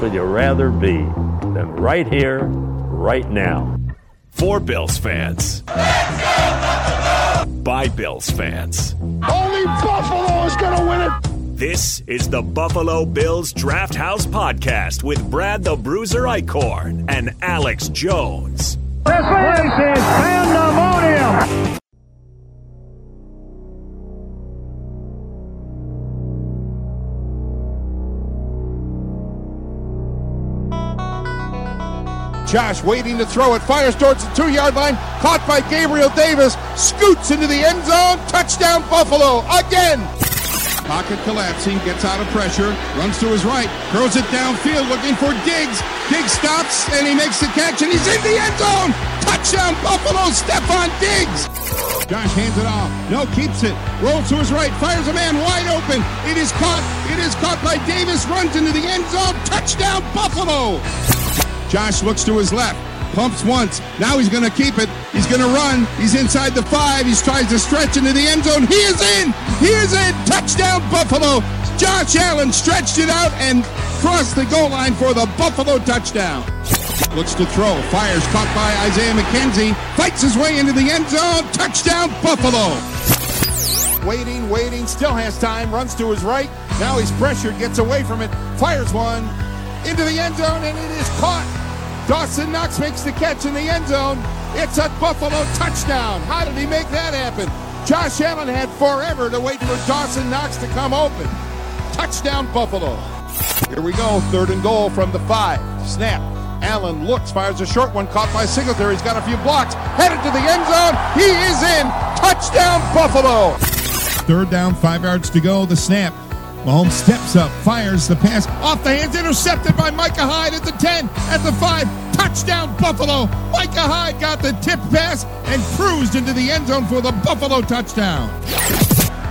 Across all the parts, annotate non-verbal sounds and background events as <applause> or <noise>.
would you rather be than right here, right now? For Bills fans. By Bills fans. Only Buffalo is going to win it. This is the Buffalo Bills Draft House Podcast with Brad the Bruiser Eichhorn and Alex Jones. This is pandemonium. Josh waiting to throw it, fires towards the two yard line, caught by Gabriel Davis, scoots into the end zone, touchdown Buffalo again. Pocket collapsing, gets out of pressure, runs to his right, throws it downfield looking for Diggs. Diggs stops and he makes the catch and he's in the end zone. Touchdown Buffalo, Stefon Diggs. Josh hands it off. No, keeps it. Rolls to his right, fires a man wide open. It is caught. It is caught by Davis, runs into the end zone. Touchdown Buffalo. Josh looks to his left, pumps once. Now he's going to keep it. He's going to run. He's inside the five. He tries to stretch into the end zone. He is in. He is in. Touchdown, Buffalo. Josh Allen stretched it out and crossed the goal line for the Buffalo touchdown. Looks to throw. Fires caught by Isaiah McKenzie. Fights his way into the end zone. Touchdown, Buffalo. Waiting, waiting. Still has time. Runs to his right. Now he's pressured. Gets away from it. Fires one into the end zone, and it is caught. Dawson Knox makes the catch in the end zone. It's a Buffalo touchdown. How did he make that happen? Josh Allen had forever to wait for Dawson Knox to come open. Touchdown, Buffalo. Here we go. Third and goal from the five. Snap. Allen looks, fires a short one, caught by Singletary. He's got a few blocks. Headed to the end zone. He is in. Touchdown, Buffalo. Third down, five yards to go. The snap. Mahomes steps up, fires the pass off the hands, intercepted by Micah Hyde at the 10, at the 5. Touchdown, Buffalo. Micah Hyde got the tip pass and cruised into the end zone for the Buffalo touchdown.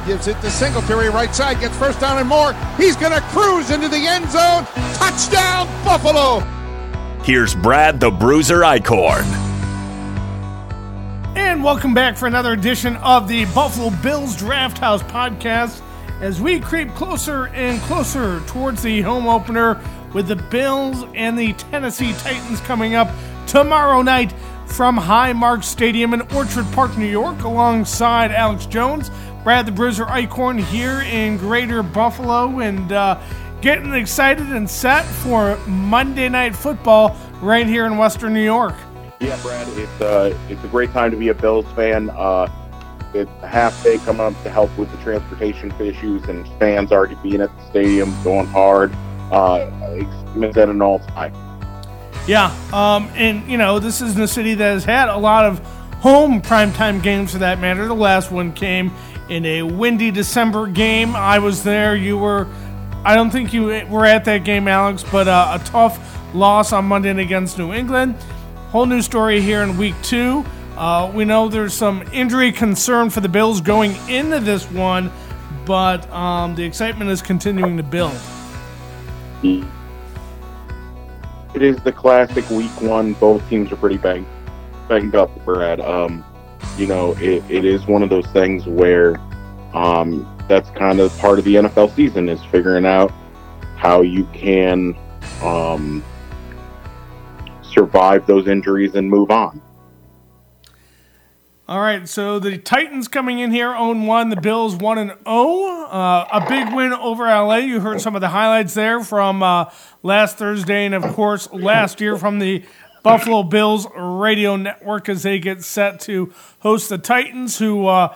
Gives it to Singletary, right side, gets first down and more. He's going to cruise into the end zone. Touchdown, Buffalo. Here's Brad the Bruiser Eichhorn. And welcome back for another edition of the Buffalo Bills Draft House podcast as we creep closer and closer towards the home opener with the Bills and the Tennessee Titans coming up tomorrow night from Highmark Stadium in Orchard Park, New York, alongside Alex Jones, Brad the Bruiser Eichhorn here in Greater Buffalo, and uh, getting excited and set for Monday Night Football right here in Western New York. Yeah, Brad, it's uh, it's a great time to be a Bills fan. Uh, it's a half day coming up to help with the transportation issues, and fans already being at the stadium, going hard. Uh, it's at an all time. Yeah, um, and you know this is a city that has had a lot of home primetime games for that matter. The last one came in a windy December game. I was there. You were. I don't think you were at that game, Alex, but uh, a tough loss on Monday against New England. Whole new story here in week two. Uh, we know there's some injury concern for the Bills going into this one, but um, the excitement is continuing to build. It is the classic week one. Both teams are pretty banged, banged up, Brad. Um, you know, it, it is one of those things where um, that's kind of part of the NFL season is figuring out how you can um, survive those injuries and move on. All right, so the Titans coming in here own one, the Bills one and zero. Oh. Uh, a big win over LA. You heard some of the highlights there from uh, last Thursday, and of course last year from the Buffalo Bills radio network as they get set to host the Titans, who uh,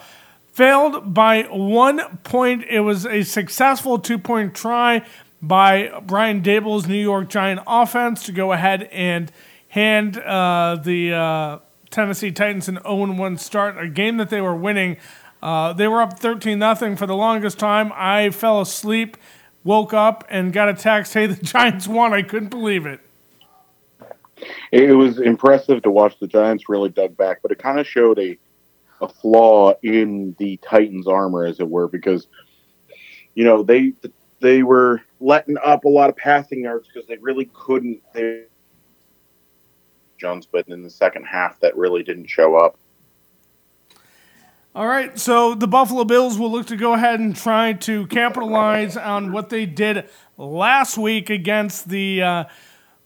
failed by one point. It was a successful two point try by Brian Daboll's New York Giant offense to go ahead and hand uh, the uh, Tennessee Titans an 0 1 start, a game that they were winning. Uh, they were up 13 0 for the longest time. I fell asleep, woke up, and got a text hey, the <laughs> Giants won. I couldn't believe it. It was impressive to watch the Giants really dug back, but it kind of showed a, a flaw in the Titans' armor, as it were, because, you know, they they were letting up a lot of passing yards because they really couldn't. They, Jones, but in the second half, that really didn't show up. All right, so the Buffalo Bills will look to go ahead and try to capitalize on what they did last week against the uh,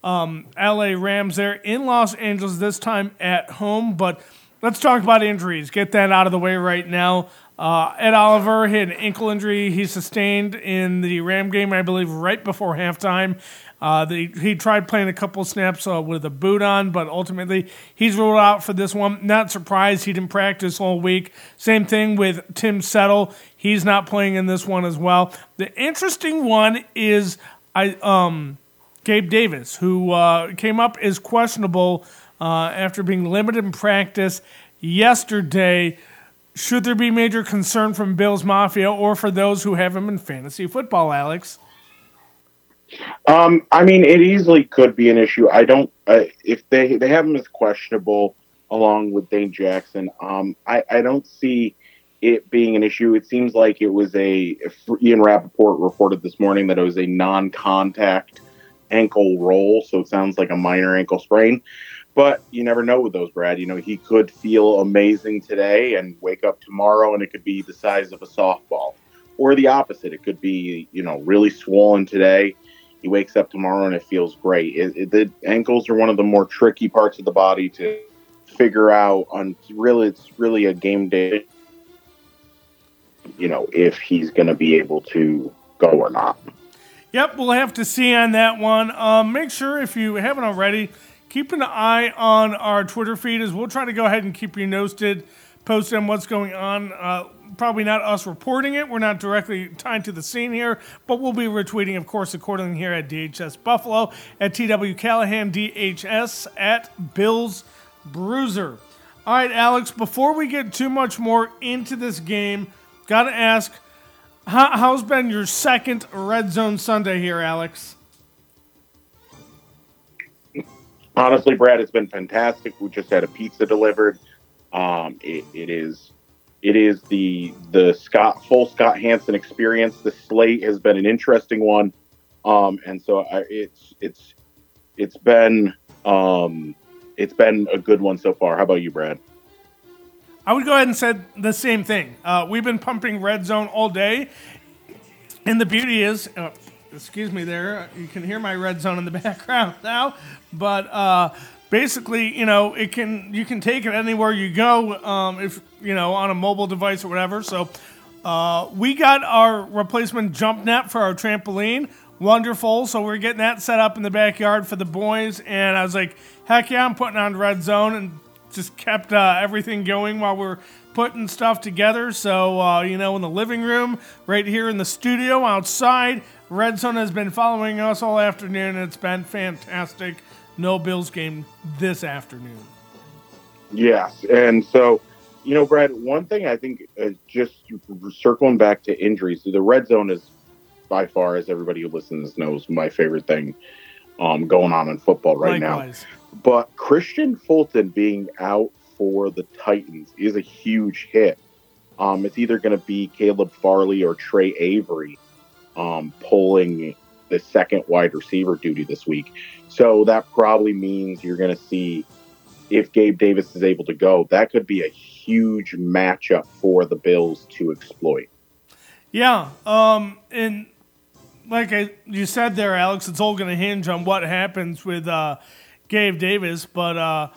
um, LA Rams there in Los Angeles, this time at home. But let's talk about injuries. Get that out of the way right now. Uh, Ed Oliver had an ankle injury he sustained in the Ram game, I believe, right before halftime. Uh, he tried playing a couple snaps uh, with a boot on, but ultimately he's ruled out for this one. Not surprised he didn't practice all week. Same thing with Tim Settle. He's not playing in this one as well. The interesting one is I um, Gabe Davis, who uh, came up as questionable uh, after being limited in practice yesterday. Should there be major concern from Bills Mafia or for those who have him in fantasy football, Alex? Um, I mean, it easily could be an issue. I don't uh, if they they have him as questionable along with Dane Jackson. Um, I I don't see it being an issue. It seems like it was a Ian Rapoport reported this morning that it was a non-contact ankle roll, so it sounds like a minor ankle sprain. But you never know with those, Brad. You know, he could feel amazing today and wake up tomorrow and it could be the size of a softball. Or the opposite. It could be, you know, really swollen today he wakes up tomorrow and it feels great. It, it, the ankles are one of the more tricky parts of the body to figure out. On really, it's really a game day. You know, if he's going to be able to go or not. Yep, we'll have to see on that one. Um, make sure if you haven't already, keep an eye on our Twitter feed as we'll try to go ahead and keep you posted, post on what's going on. Uh, probably not us reporting it. We're not directly tied to the scene here, but we'll be retweeting, of course, accordingly here at DHS Buffalo, at TW Callahan DHS, at Bills Bruiser. All right, Alex, before we get too much more into this game, got to ask how, how's been your second Red Zone Sunday here, Alex? Honestly, Brad, it's been fantastic. We just had a pizza delivered. Um, it, it is it is the the Scott full Scott Hanson experience. The slate has been an interesting one, um, and so I, it's it's it's been um, it's been a good one so far. How about you, Brad? I would go ahead and say the same thing. Uh, we've been pumping red zone all day, and the beauty is, uh, excuse me, there you can hear my red zone in the <laughs> background now, but. Uh, basically, you know, it can you can take it anywhere you go um, if you know on a mobile device or whatever. So uh, we got our replacement jump net for our trampoline. Wonderful. So we're getting that set up in the backyard for the boys, and I was like, heck yeah, I'm putting on red zone, and just kept uh, everything going while we're putting stuff together. So uh, you know, in the living room, right here in the studio, outside. Red Zone has been following us all afternoon, it's been fantastic no Bills game this afternoon. Yes, and so you know, Brad. One thing I think uh, just circling back to injuries, the red zone is by far, as everybody who listens knows, my favorite thing um, going on in football right Likewise. now. But Kristian Fulton being out for the Titans is a huge hit. Um, it's either going to be Caleb Farley or Tre Avery um, pulling the second wide receiver duty this week. So that probably means you're going to see if Gabe Davis is able to go, that could be a huge matchup for the Bills to exploit. Yeah, um, and like I, you said there, Alex, it's all going to hinge on what happens with uh, Gabe Davis. But uh,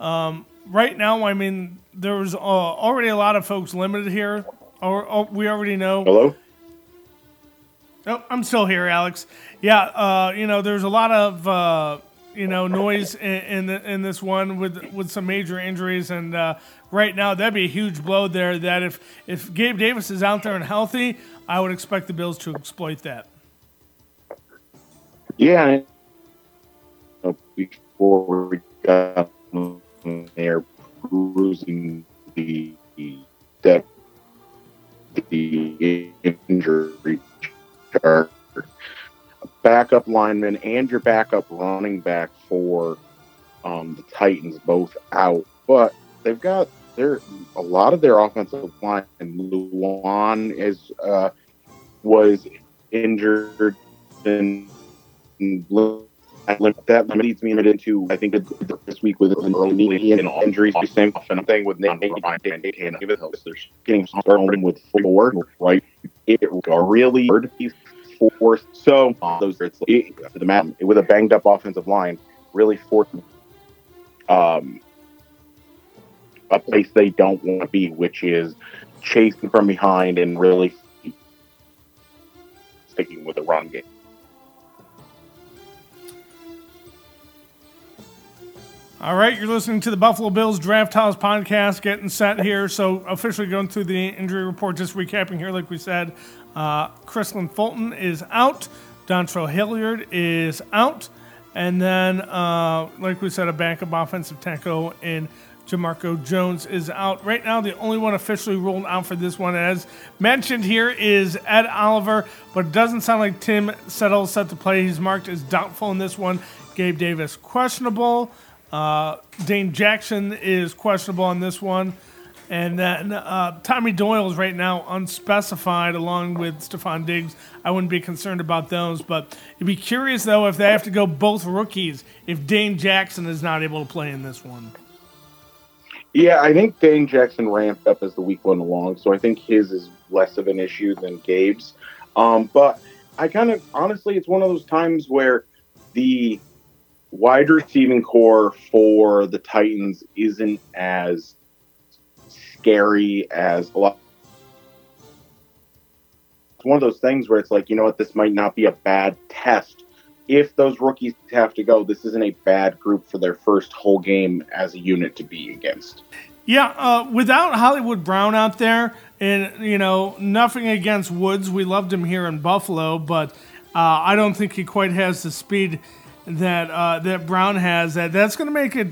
um, right now, I mean, there's uh, already a lot of folks limited here. Or, or we already know. Hello. Oh, I'm still here, Alex. Yeah, uh, you know, there's a lot of uh, you know noise in in, the, in, this one with with some major injuries, and uh, right now that'd be a huge blow there. That if if Gabe Davis is out there and healthy, I would expect the Bills to exploit that. Yeah, before we got there, cruising the the injury chart backup lineman and your backup running back for um, the Titans both out, but they've got their a lot of their offensive line. Lewan is uh, was injured and that leads me into I think this week with an early knee and injuries. Same thing with Nate and Davis. They're getting started with four, right? It really hard. Four, so those it's the man with a banged up offensive line really forced um, a place they don't want to be, which is chasing from behind and really sticking with the run game. All right, you're listening to the Buffalo Bills Draft House podcast, getting set here. So, officially going through the injury report, just recapping here, like we said, uh, Kristian Fulton is out, Dontrell Hilliard is out, and then, uh, like we said, a backup offensive tackle in Jamarco Jones is out. Right now, the only one officially ruled out for this one, as mentioned here, is Ed Oliver, but it doesn't sound like Tim Settle set to play. He's marked as doubtful in this one. Gabe Davis, questionable. Uh, Dane Jackson is questionable on this one. And then uh, Tommy Doyle is right now unspecified along with Stefon Diggs. I wouldn't be concerned about those, but it'd be curious though if they have to go both rookies if Dane Jackson is not able to play in this one. Yeah, I think Dane Jackson ramped up as the week went along, so I think his is less of an issue than Gabe's. Um, but I kind of honestly, it's one of those times where the wide receiving core for the Titans isn't as scary as a lot. It's one of those things where it's like, you know what, this might not be a bad test. If those rookies have to go, this isn't a bad group for their first whole game as a unit to be against. Yeah, uh, without Hollywood Brown out there, and you know, nothing against Woods. We loved him here in Buffalo, but uh, I don't think he quite has the speed that uh, that Brown has. That that's going to make it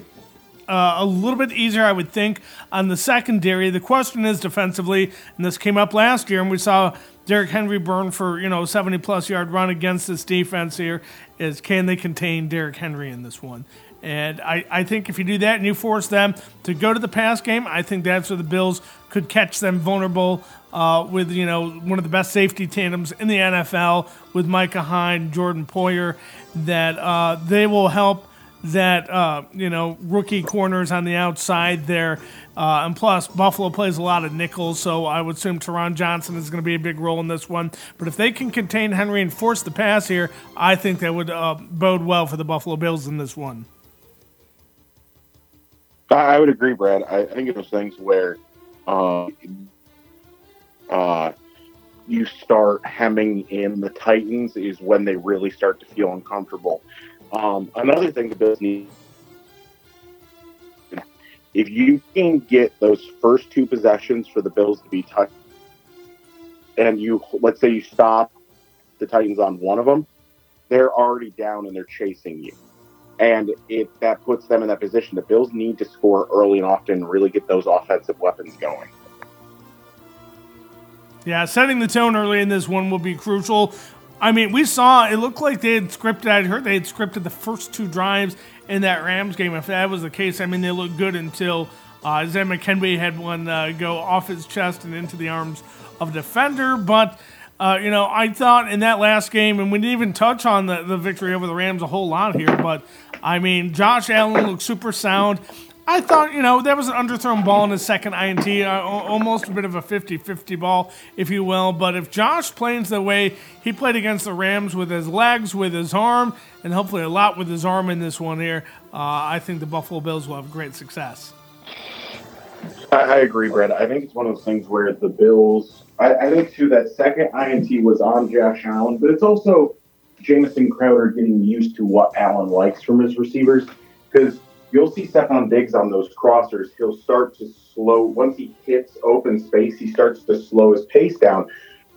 uh, a little bit easier, I would think, on the secondary. The question is defensively, and this came up last year, and we saw Derrick Henry burn for you know 70 plus yard run against this defense here. Is can they contain Derrick Henry in this one? And I, I think if you do that and you force them to go to the pass game, I think that's where the Bills could catch them vulnerable uh, with you know one of the best safety tandems in the NFL with Micah Hyde, Jordan Poyer, that uh, they will help that uh, you know rookie corners on the outside there, uh, and plus Buffalo plays a lot of nickels, so I would assume Taron Johnson is going to be a big role in this one. But if they can contain Henry and force the pass here, I think that would uh, bode well for the Buffalo Bills in this one. I would agree, Brad. I think it was things where uh, uh, you start hemming in the Titans is when they really start to feel uncomfortable. Um, another thing the Bills need, if you can get those first two possessions for the Bills to be touched, and you let's say you stop the Titans on one of them, they're already down and they're chasing you. And it that puts them in that position. The Bills need to score early and often really get those offensive weapons going. Yeah, setting the tone early in this one will be crucial. I mean, we saw it looked like they had scripted. I heard they had scripted the first two drives in that Rams game. If that was the case, I mean, they looked good until uh, Zay McKenzie had one uh, go off his chest and into the arms of defender. But uh, you know, I thought in that last game, and we didn't even touch on the, the victory over the Rams a whole lot here. But I mean, Josh Allen looked super sound. I thought, you know, that was an underthrown ball in his second INT, uh, almost a bit of a 50 50 ball, if you will. But if Josh plays the way he played against the Rams with his legs, with his arm, and hopefully a lot with his arm in this one here, uh, I think the Buffalo Bills will have great success. I, I, agree, Brad. I think it's one of those things where the Bills, I, I think, too, that second INT was on Josh Allen, but it's also Jamison Crowder getting used to what Allen likes from his receivers because you'll see Stefon Diggs on those crossers. He'll start to slow once he hits open space. He starts to slow his pace down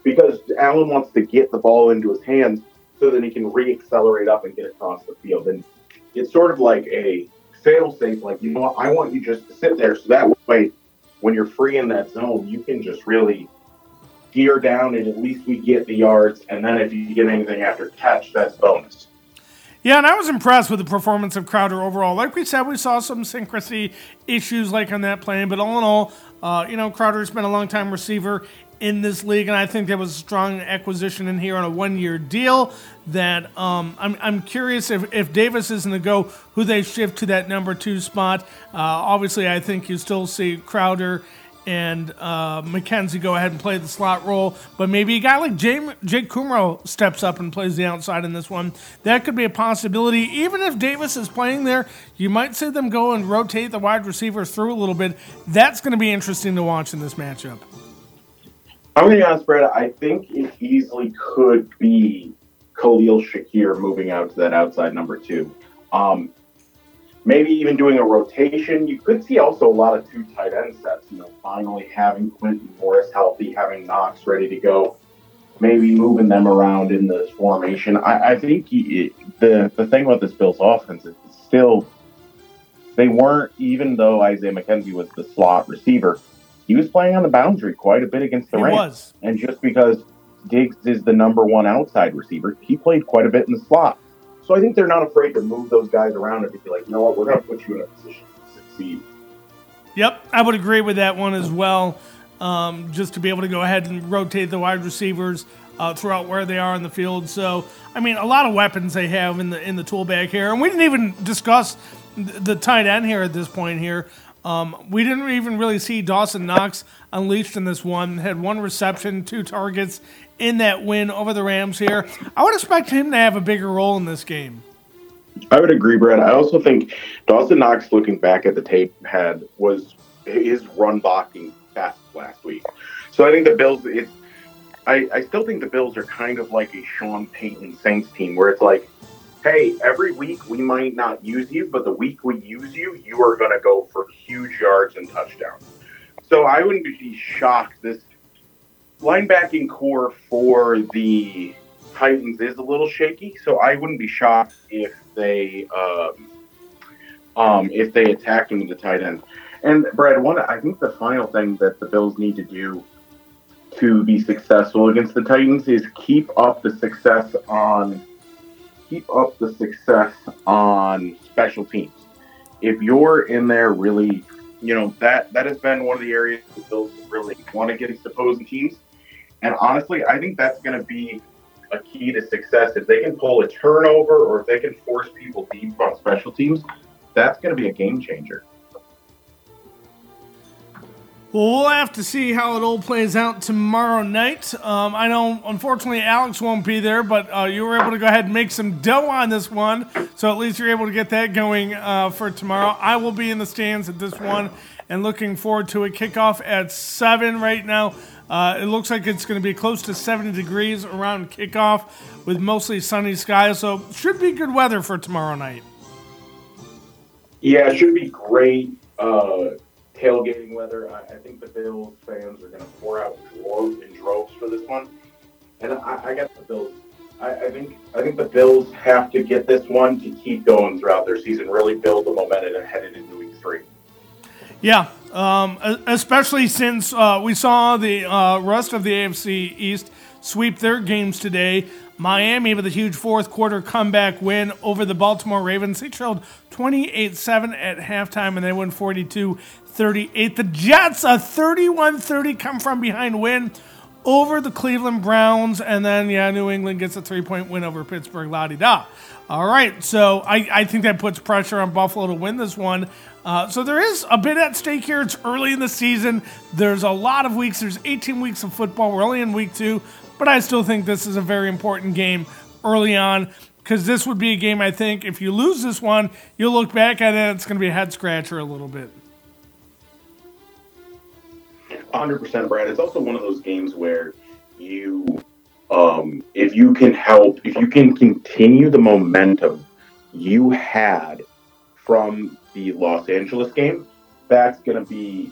because Allen wants to get the ball into his hands so that he can re-accelerate up and get across the field. And it's sort of like a fail-safe. Like you know, what? I want you just to sit there so that way, when you're free in that zone, you can just really gear down and at least we get the yards. And then if you get anything after catch, that's bonus. Yeah, and I was impressed with the performance of Crowder overall. Like we said, we saw some syncrasy issues like on that plane, but all in all, uh, you know, Crowder's been a long time receiver in this league, and I think there was a strong acquisition in here on a one-year deal. That um, I'm, I'm curious if, if Davis isn't to go, who they shift to that number two spot. Uh, obviously, I think you still see Crowder and uh, McKenzie go ahead and play the slot role, but maybe a guy like Jake, Jake Kumerow steps up and plays the outside in this one. That could be a possibility. Even if Davis is playing there, you might see them go and rotate the wide receivers through a little bit. That's going to be interesting to watch in this matchup. I'm going to be honest, Brad. I think it easily could be Khalil Shakir moving out to that outside number two. Um, maybe even doing a rotation. You could see also a lot of two tight end sets. You know, finally having Quintin Morris healthy, having Knox ready to go, maybe moving them around in this formation. I, I think he, the the thing about this Bills offense is still they weren't even though Isaiah McKenzie was the slot receiver, he was playing on the boundary quite a bit against the he Rams. And just because Diggs is the number one outside receiver, he played quite a bit in the slot. So I think they're not afraid to move those guys around and be like, you know what, we're going to put you in a position to succeed. Yep, I would agree with that one as well. Um, just to be able to go ahead and rotate the wide receivers uh, throughout where they are in the field. So, I mean, a lot of weapons they have in the in the tool bag here, and we didn't even discuss the tight end here at this point here. Um, we didn't even really see Dawson Knox unleashed in this one. Had one reception, two targets in that win over the Rams here. I would expect him to have a bigger role in this game. I would agree, Brad. I also think Dawson Knox, looking back at the tape, had was his run blocking best last week. So I think the Bills. It's I, I still think the Bills are kind of like a Sean Payton Saints team, where it's like, hey, every week we might not use you, but the week we use you, you are going to go for huge yards and touchdowns. So I wouldn't be shocked. This linebacking core for the Titans is a little shaky, so I wouldn't be shocked if they um, um, if they attacked him with the tight end. And Brad, one I think the final thing that the Bills need to do to be successful against the Titans is keep up the success on keep up the success on special teams. If you're in there really, you know that that has been one of the areas the Bills really want to get against opposing teams. And honestly, I think that's going to be a key to success. If they can pull a turnover or if they can force people deep on special teams, that's going to be a game changer. Well, we'll have to see how it all plays out tomorrow night. Um, I know, unfortunately, Alex won't be there, but uh, you were able to go ahead and make some dough on this one, so at least you're able to get that going uh, for tomorrow. I will be in the stands at this one and looking forward to it. Kickoff at 7 right now. Uh, it looks like it's going to be close to 70 degrees around kickoff with mostly sunny skies, so should be good weather for tomorrow night. Yeah, it should be great uh, tailgating weather. I, I, think the Bills fans are going to pour out in droves for this one, and I, I got the Bills. I, I, think I think the Bills have to get this one to keep going throughout their season, really build the momentum and headed into week three. Yeah, um, especially since uh, we saw the uh, rest of the AFC East sweep their games today. Miami with a huge fourth quarter comeback win over the Baltimore Ravens. They trailed 28 7 at halftime and they won 42 38. The Jets, a 31 30 come from behind win over the Cleveland Browns. And then, yeah, New England gets a three point win over Pittsburgh. La di da. All right, so I, I think that puts pressure on Buffalo to win this one. Uh, so there is a bit at stake here. It's early in the season. There's a lot of weeks. There's 18 weeks of football. We're only in week two, but I still think this is a very important game early on because this would be a game I think if you lose this one, you'll look back at it. It's going to be a head scratcher a little bit. 100% Brad. It's also one of those games where you, um, if you can help, if you can continue the momentum you had from the Los Angeles game, that's going to be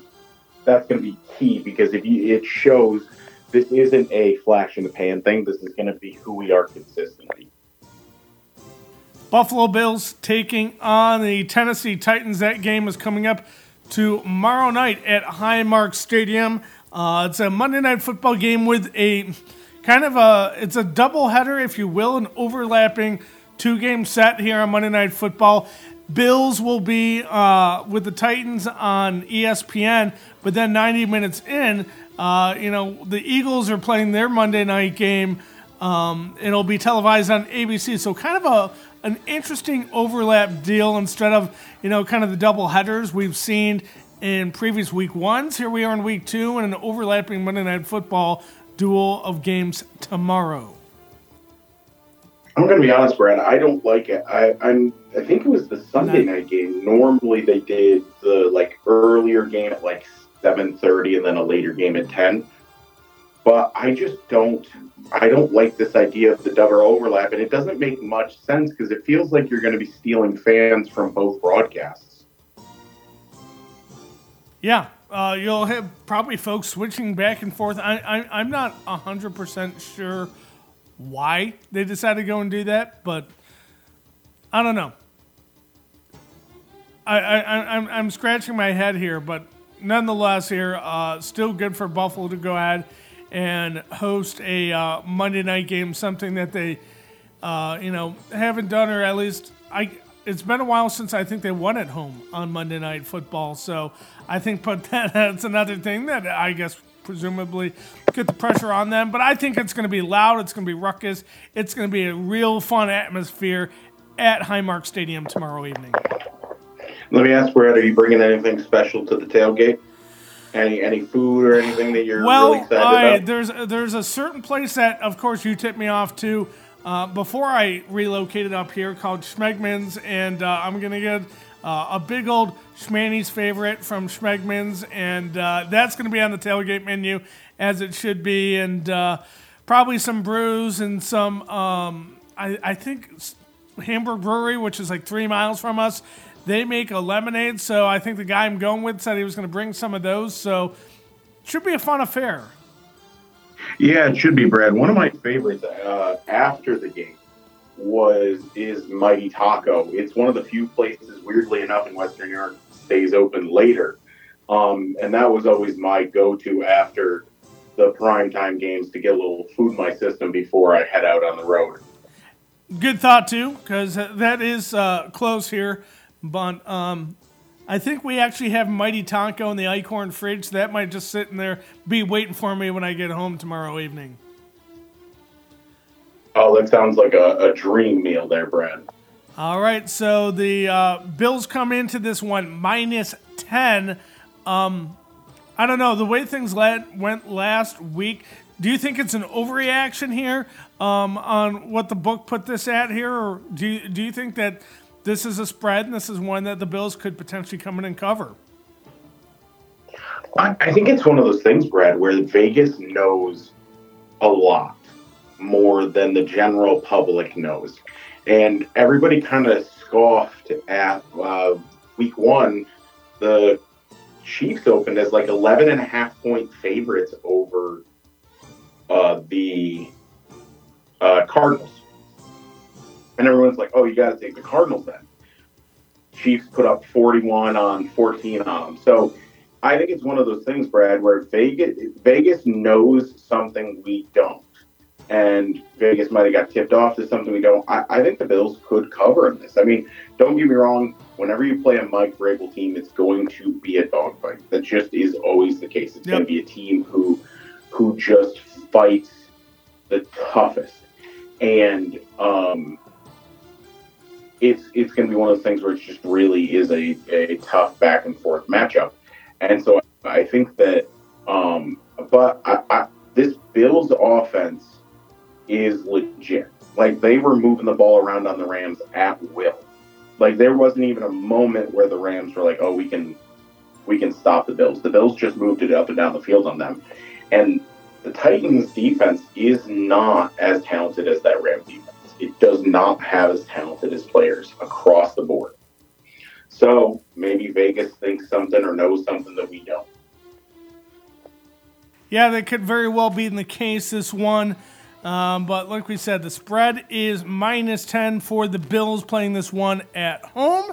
that's going to be key because if you, it shows this isn't a flash in the pan thing. This is going to be who we are consistently. Buffalo Bills taking on the Tennessee Titans. That game is coming up tomorrow night at Highmark Stadium. Uh, it's a Monday night football game with a kind of a it's a double header, if you will, an overlapping two game set here on Monday Night Football. Bills will be uh, with the Titans on ESPN, but then 90 minutes in, uh, you know, the Eagles are playing their Monday night game. Um, it'll be televised on ABC. So kind of a an interesting overlap deal instead of you know kind of the double headers we've seen in previous week ones. Here we are in week two, and an overlapping Monday Night Football duel of games tomorrow. I'm going to be honest, Brad. I don't like it. I, I'm. I think it was the Sunday night game. Normally they did the like earlier game at like 7:30, and then a later game at 10. But I just don't. I don't like this idea of the double overlap, and it doesn't make much sense because it feels like you're going to be stealing fans from both broadcasts. Yeah, uh, you'll have probably folks switching back and forth. I, I, I'm not 100% sure why they decided to go and do that, but I don't know. I, I, I'm, I'm scratching my head here, but nonetheless, here, uh, still good for Buffalo to go ahead and host a uh, Monday night game, something that they, uh, you know, haven't done, or at least I. It's been a while since I think they won at home on Monday Night Football, so I think <laughs> but that, that's another thing that I guess presumably get the pressure on them. But I think it's going to be loud. It's going to be ruckus. It's going to be a real fun atmosphere at Highmark Stadium tomorrow evening. Let me ask, Brad, are you bringing anything special to the tailgate? Any any food or anything that you're well, really excited I, about? there's there's a certain place that, of course, you tipped me off to uh, before I relocated up here called Schmegman's, and uh, I'm gonna get uh, a big old Schmanny's favorite from Schmegman's, and uh, that's gonna be on the tailgate menu as it should be, and uh, probably some brews and some um, I, I think Hamburg Brewery, which is like three miles from us. They make a lemonade, so I think the guy I'm going with said he was going to bring some of those. So should be a fun affair. Yeah, it should be, Brad. One of my favorites uh, after the game was is Mighty Taco. It's one of the few places, weirdly enough, in Western New York stays open later, um, and that was always my go-to after the primetime games to get a little food in my system before I head out on the road. Good thought too, because that is uh, close here. But um, I think we actually have Mighty Taco in the Eichhorn fridge. That might just sit in there, be waiting for me when I get home tomorrow evening. Oh, that sounds like a, a dream meal there, Brad. All right, so the uh, Bills come into this one minus 10. Um, I don't know, the way things la- went last week, do you think it's an overreaction here um, on what the book put this at here? Or do you, do you think that this is a spread and this is one that the Bills could potentially come in and cover? I, think it's one of those things, Brad, where Vegas knows a lot more than the general public knows. And everybody kind of scoffed at uh, week one. The Chiefs opened as like 11 and a half point favorites over uh, the uh, Cardinals. And everyone's like, oh, you got to take the Cardinals then. Chiefs put up 41 on 14 on them. So I think it's one of those things, Brad, where Vegas, Vegas knows something we don't and Vegas might have got tipped off to something we don't. I, I, think the Bills could cover in this. I mean, don't get me wrong. Whenever you play a Mike Vrabel team, it's going to be a dogfight. That just is always the case. It's yep. going to be a team who who just fights the toughest, and um, it's it's going to be one of those things where it just really is a, a tough back and forth matchup. And so I think that, um, but I, I, this Bills offense is legit. Like they were moving the ball around on the Rams at will. Like there wasn't even a moment where the Rams were like, "Oh, we can, we can stop the Bills." The Bills just moved it up and down the field on them, and the Titans' defense is not as talented as that Rams defense. It does not have as talented as players across the board. So maybe Vegas thinks something or knows something that we don't. Yeah, that could very well be in the case. This one. Um, but like we said, the spread is minus 10 for the Bills playing this one at home.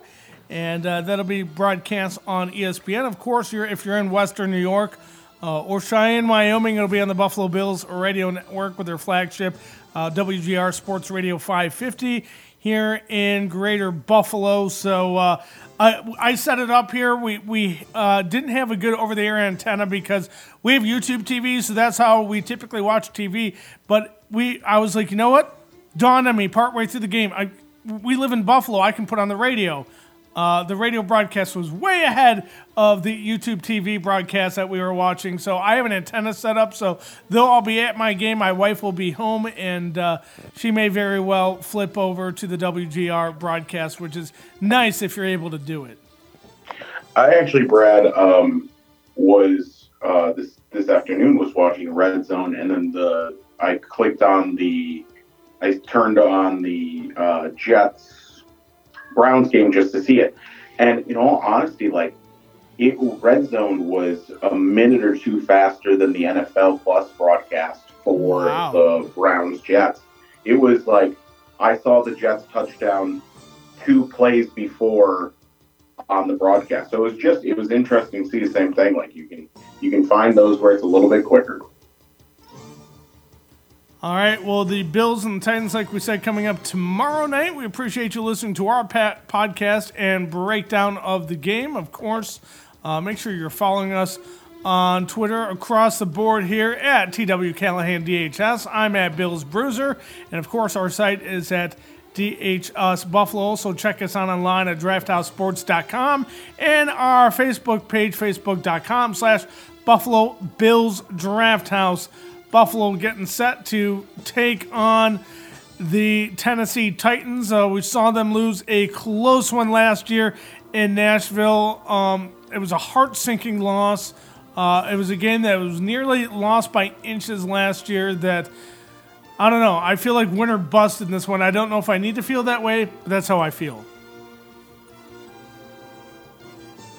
And uh, that'll be broadcast on ESPN. Of course, you're, if you're in Western New York uh, or Cheyenne, Wyoming, it'll be on the Buffalo Bills radio network with their flagship uh, WGR Sports Radio 550. here in Greater Buffalo. So uh, I, I set it up here. We we uh, didn't have a good over the air antenna because we have YouTube TV, so that's how we typically watch TV. But we I was like, you know what? Dawned on me partway through the game. I we live in Buffalo. I can put on the radio. Uh, the radio broadcast was way ahead of the YouTube TV broadcast that we were watching. So I have an antenna set up. So they'll all be at my game. My wife will be home, and uh, she may very well flip over to the WGR broadcast, which is nice if you're able to do it. I actually, Brad, um, was uh, this this afternoon was watching Red Zone, and then the I clicked on the I turned on the uh, Jets Browns game just to see it. And in all honesty, like it, Red Zone was a minute or two faster than the NFL Plus broadcast for wow. the Browns Jets. It was like I saw the Jets touchdown two plays before on the broadcast. So it was just it was interesting to see the same thing. Like you can you can find those where it's a little bit quicker. All right. Well, the Bills and the Titans, like we said, coming up tomorrow night. We appreciate you listening to our pat- podcast and breakdown of the game. Of course, uh, make sure you're following us on Twitter across the board here at TW Callahan DHS. I'm at Bills Bruiser, and of course, our site is at DHS Buffalo. So check us out online at DraftHouseSports.com and our Facebook page, Facebook.com/slash Buffalo Bills Draft House. Buffalo getting set to take on the Tennessee Titans. Uh, we saw them lose a close one last year in Nashville. Um, it was a heart sinking loss. Uh, it was a game that was nearly lost by inches last year. That I don't know. I feel like winner bust in this one. I don't know if I need to feel that way, but that's how I feel.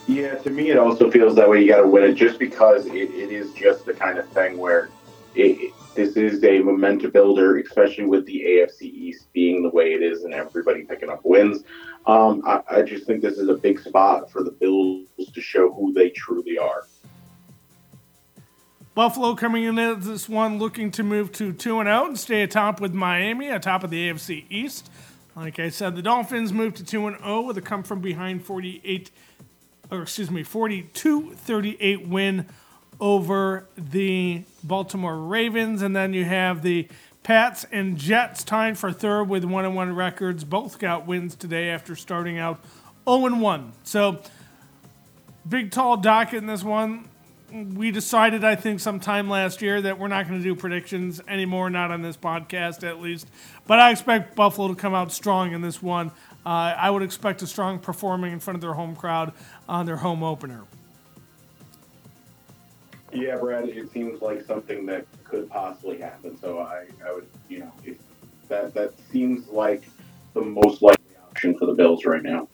Yeah, to me, it also feels that way. You got to win it just because it, it is just the kind of thing where it, this is a momentum builder, especially with the AFC East being the way it is and everybody picking up wins. Um, I, I, just think this is a big spot for the Bills to show who they truly are. Buffalo coming into this one looking to move to 2 and 0 and stay atop with Miami, atop of the AFC East. Like I said, the Dolphins moved to 2 and 0 with a come from behind 48, or excuse me, 42 38 win over the Baltimore Ravens. And then you have the Pats and Jets tied for third with 1 and 1 records. Both got wins today after starting out 0 1. So, big, tall docket in this one. We decided, I think, sometime last year that we're not going to do predictions anymore, not on this podcast at least. But I expect Buffalo to come out strong in this one. Uh, I would expect a strong performing in front of their home crowd on their home opener. Yeah, Brad, it seems like something that could possibly happen. So I, I would, you know, that that seems like the most likely option for the Bills right now.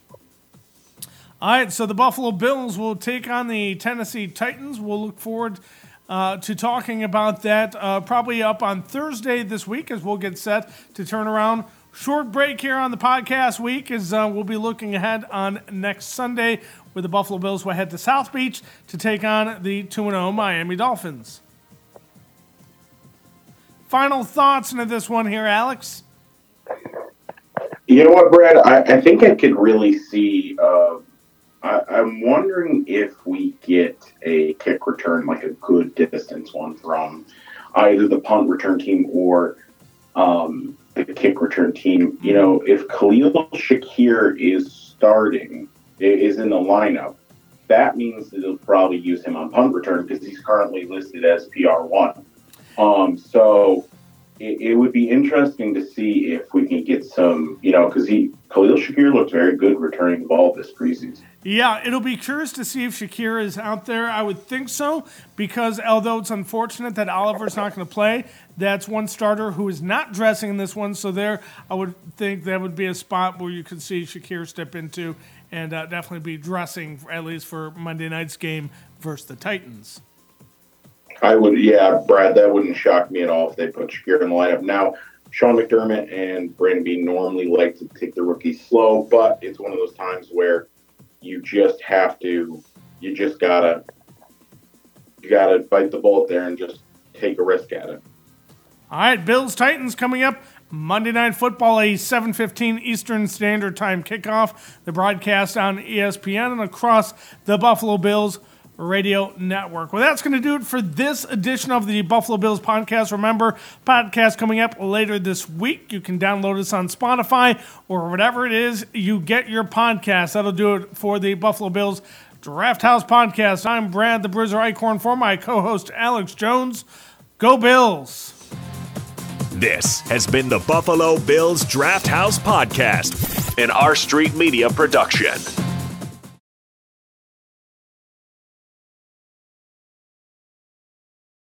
All right, so the Buffalo Bills will take on the Tennessee Titans. We'll look forward uh, to talking about that uh, probably up on Thursday this week as we'll get set to turn around. Short break here on the podcast week as uh, we'll be looking ahead on next Sunday where the Buffalo Bills will head to South Beach to take on the 2 0 Miami Dolphins. Final thoughts into this one here, Alex? You know what, Brad? I, I think I could really see. Uh, I, I'm wondering if we get a kick return, like a good distance one from either the punt return team or um, the kick return team. You know, if Khalil Shakir is starting, is in the lineup, that means that they'll probably use him on punt return because he's currently listed as PR1. Um, so it, it, would be interesting to see if we can get some, you know, because he Khalil Shakir looked very good returning the ball this preseason. Yeah, it'll be curious to see if Shakir is out there. I would think so because although it's unfortunate that Oliver's not going to play, that's one starter who is not dressing in this one. So there, I would think that would be a spot where you could see Shakir step into and uh, definitely be dressing at least for Monday night's game versus the Titans. I would, yeah, Brad. That wouldn't shock me at all if they put Shakir in the lineup. Now, Sean McDermott and Brandon Beane normally like to take the rookies slow, but it's one of those times where you just have to, you just gotta, you gotta bite the bullet there and just take a risk at it. All right, Bills Titans coming up Monday Night Football, a 7:15 Eastern Standard Time kickoff. The broadcast on ESPN and across the Buffalo Bills radio network. Well, that's going to do it for this edition of the Buffalo Bills podcast. Remember, podcast coming up later this week. You can download us on Spotify or whatever it is you get your podcast. That'll do it for the Buffalo Bills Draft House podcast. I'm Brad the Bruiser Eichhorn for my co-host Alex Jones. Go Bills! This has been the Buffalo Bills Draft House Podcast, an R Street Media production.